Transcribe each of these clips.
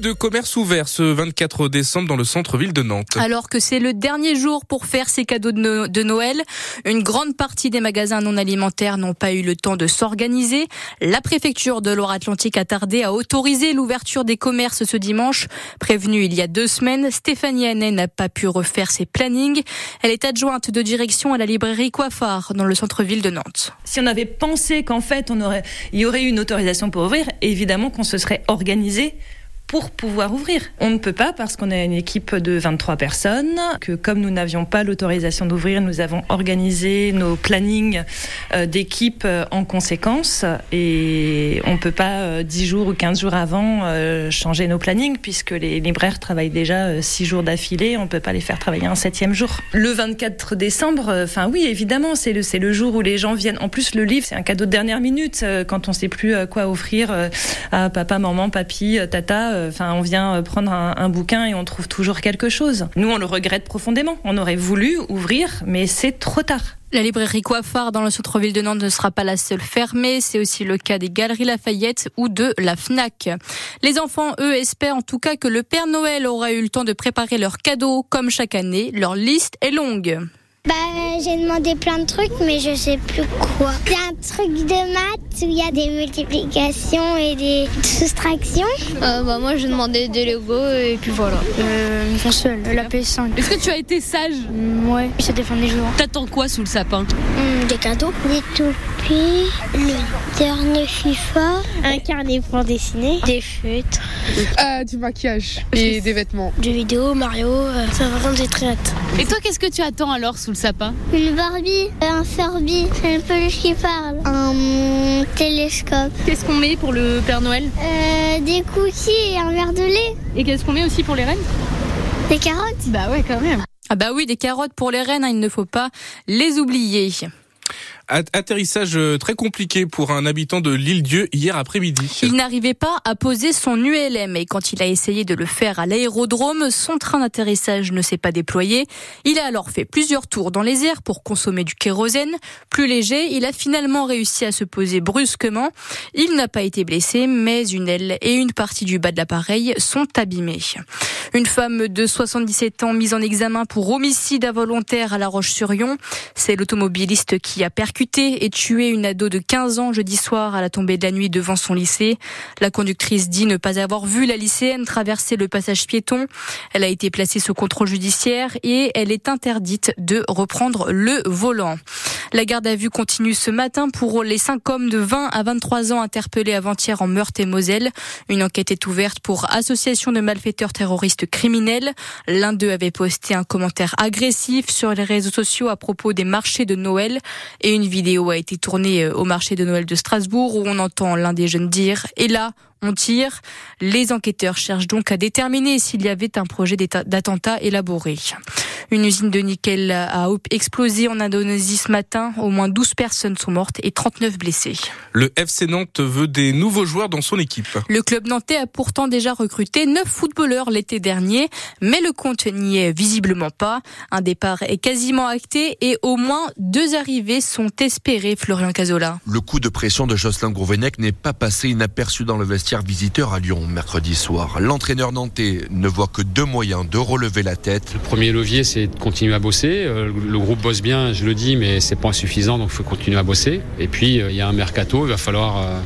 de commerce ouvert ce 24 décembre dans le centre-ville de Nantes. Alors que c'est le dernier jour pour faire ses cadeaux de Noël, une grande partie des magasins non alimentaires n'ont pas eu le temps de s'organiser. La préfecture de Loire-Atlantique a tardé à autoriser l'ouverture des commerces ce dimanche. Prévenue il y a deux semaines, Stéphanie Hannet n'a pas pu refaire ses plannings. Elle est adjointe de direction à la librairie Coiffard dans le centre-ville de Nantes. Si on avait pensé qu'en fait on aurait, il y aurait eu une autorisation pour ouvrir, évidemment qu'on se serait organisé pour pouvoir ouvrir. On ne peut pas parce qu'on a une équipe de 23 personnes, que comme nous n'avions pas l'autorisation d'ouvrir, nous avons organisé nos plannings euh, d'équipe euh, en conséquence et on ne peut pas 10 euh, jours ou 15 jours avant changer nos plannings puisque les libraires travaillent déjà 6 jours d'affilée, on ne peut pas les faire travailler un septième jour. Le 24 décembre, enfin oui, évidemment, c'est le, le jour où les gens viennent. En plus, le livre, c'est un cadeau de dernière minute quand on ne sait plus quoi offrir à papa, maman, papy, tata Enfin, on vient euh, prendre un, bouquin et on trouve toujours quelque chose. Nous, on le regrette profondément. On aurait voulu ouvrir, mais c'est trop tard. La librairie Coiffard dans le centre-ville de Nantes ne sera pas la seule fermée. C'est aussi le cas des Galeries Lafayette ou de la FNAC. Les enfants, eux, espèrent en tout cas que le Père Noël aura eu le temps de préparer leurs cadeaux. Comme chaque année, leur liste est longue. Bah, j'ai demandé plein de trucs, mais je sais plus quoi. C'est un truc de maths où il y a des multiplications et des soustractions. Euh, bah, moi, j'ai demandé des Lego et puis voilà. Euh, une console, la PS5. Est-ce que tu as été sage? Mm, Ouais, ça dépend des jours. T'attends quoi sous le sapin? Mm, Des cadeaux. Des toupies, le dernier FIFA, un carnet pour dessiner, des feutres. Euh, du maquillage et des vêtements. Des vidéos, Mario, euh, ça va vraiment très hâte. Et toi, qu'est-ce que tu attends alors sous le sapin Une Barbie, un Furby, c'est un peluche qui parle, un télescope. Qu'est-ce qu'on met pour le Père Noël euh, Des cookies et un verre de lait. Et qu'est-ce qu'on met aussi pour les reines Des carottes. Bah ouais, quand même. Ah bah oui, des carottes pour les reines, hein, il ne faut pas les oublier. Atterrissage euh, très compliqué pour un habitant de l'île Dieu hier après-midi. Il n'arrivait pas à poser son ULM et quand il a essayé de le faire à l'aérodrome, son train d'atterrissage ne s'est pas déployé. Il a alors fait plusieurs tours dans les airs pour consommer du kérosène. Plus léger, il a finalement réussi à se poser brusquement. Il n'a pas été blessé, mais une aile et une partie du bas de l'appareil sont abîmées. Une femme de 77 ans mise en examen pour homicide involontaire à La Roche-sur-Yon. C'est l'automobiliste qui a percuté et tué une ado de 15 ans jeudi soir à la tombée de la nuit devant son lycée. La conductrice dit ne pas avoir vu la lycéenne traverser le passage piéton. Elle a été placée sous contrôle judiciaire et elle est interdite de reprendre le volant. La garde à vue continue ce matin pour les cinq hommes de 20 à 23 ans interpellés avant-hier en Meurthe-et-Moselle. Une enquête est ouverte pour association de malfaiteurs terroristes criminels. L'un d'eux avait posté un commentaire agressif sur les réseaux sociaux à propos des marchés de Noël et une vidéo a été tournée euh, au marché de Noël de Strasbourg où on entend l'un des jeunes dire Et là, on tire. Les enquêteurs cherchent donc à déterminer s'il y avait un projet d'attentat élaboré. Une usine de nickel a explosé en Indonésie ce matin. Au moins 12 personnes sont mortes et 39 blessées. Le FC Nantes veut des nouveaux joueurs dans son équipe. Le club nantais a pourtant déjà recruté 9 footballeurs l'été dernier, mais le compte n'y est visiblement pas. Un départ est quasiment acté et au moins deux arrivées sont espérées, Florian Cazola. Le coup de pression de Jocelyn Grouvenec n'est pas passé inaperçu dans le vestiaire visiteur à Lyon mercredi soir. L'entraîneur nantais ne voit que deux moyens de relever la tête. Le premier levier, c'est de continuer à bosser. Euh, le groupe bosse bien, je le dis, mais c'est pas suffisant, donc il faut continuer à bosser. Et puis, euh, il y a un mercato, il va falloir euh,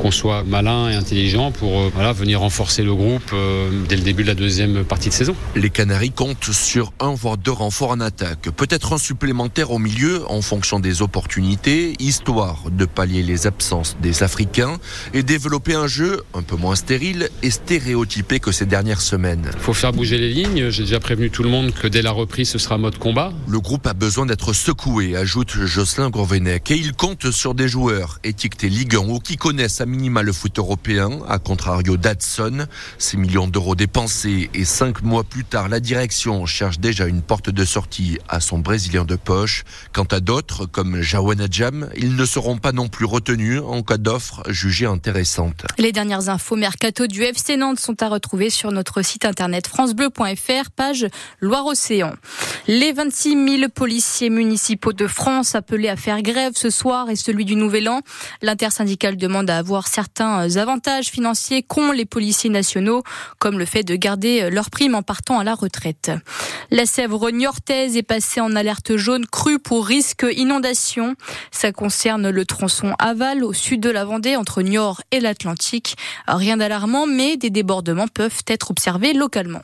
qu'on soit malin et intelligent pour euh, voilà, venir renforcer le groupe euh, dès le début de la deuxième partie de saison. Les Canaries comptent sur un voire deux renforts en attaque, peut-être un supplémentaire au milieu en fonction des opportunités, histoire de pallier les absences des Africains et développer un jeu un peu moins stérile et stéréotypé que ces dernières semaines. Il faut faire bouger les lignes, j'ai déjà prévenu tout le monde que dès la reprise ce sera mode combat. Le groupe a besoin d'être secoué, ajoute Jocelyn Gourvenec, et il compte sur des joueurs étiquetés Ligue 1 ou qui connaissent à minima le foot européen, à contrario d'Adson. 6 millions d'euros dépensés et 5 mois plus tard, la direction cherche déjà une porte de sortie à son Brésilien de poche. Quant à d'autres, comme Jawan Jam, ils ne seront pas non plus retenus en cas d'offre jugée intéressante. Les dernières infos mercato du FC Nantes sont à retrouver sur notre site internet francebleu.fr, page Loire-Océan. Les 26 000 policiers municipaux de France appelés à faire grève ce soir et celui du Nouvel An. L'intersyndicale demande à avoir avoir certains avantages financiers qu'ont les policiers nationaux, comme le fait de garder leur prime en partant à la retraite. La Sèvre niortaise est passée en alerte jaune crue pour risque inondation. Ça concerne le tronçon aval au sud de la Vendée entre Niort et l'Atlantique. Rien d'alarmant, mais des débordements peuvent être observés localement.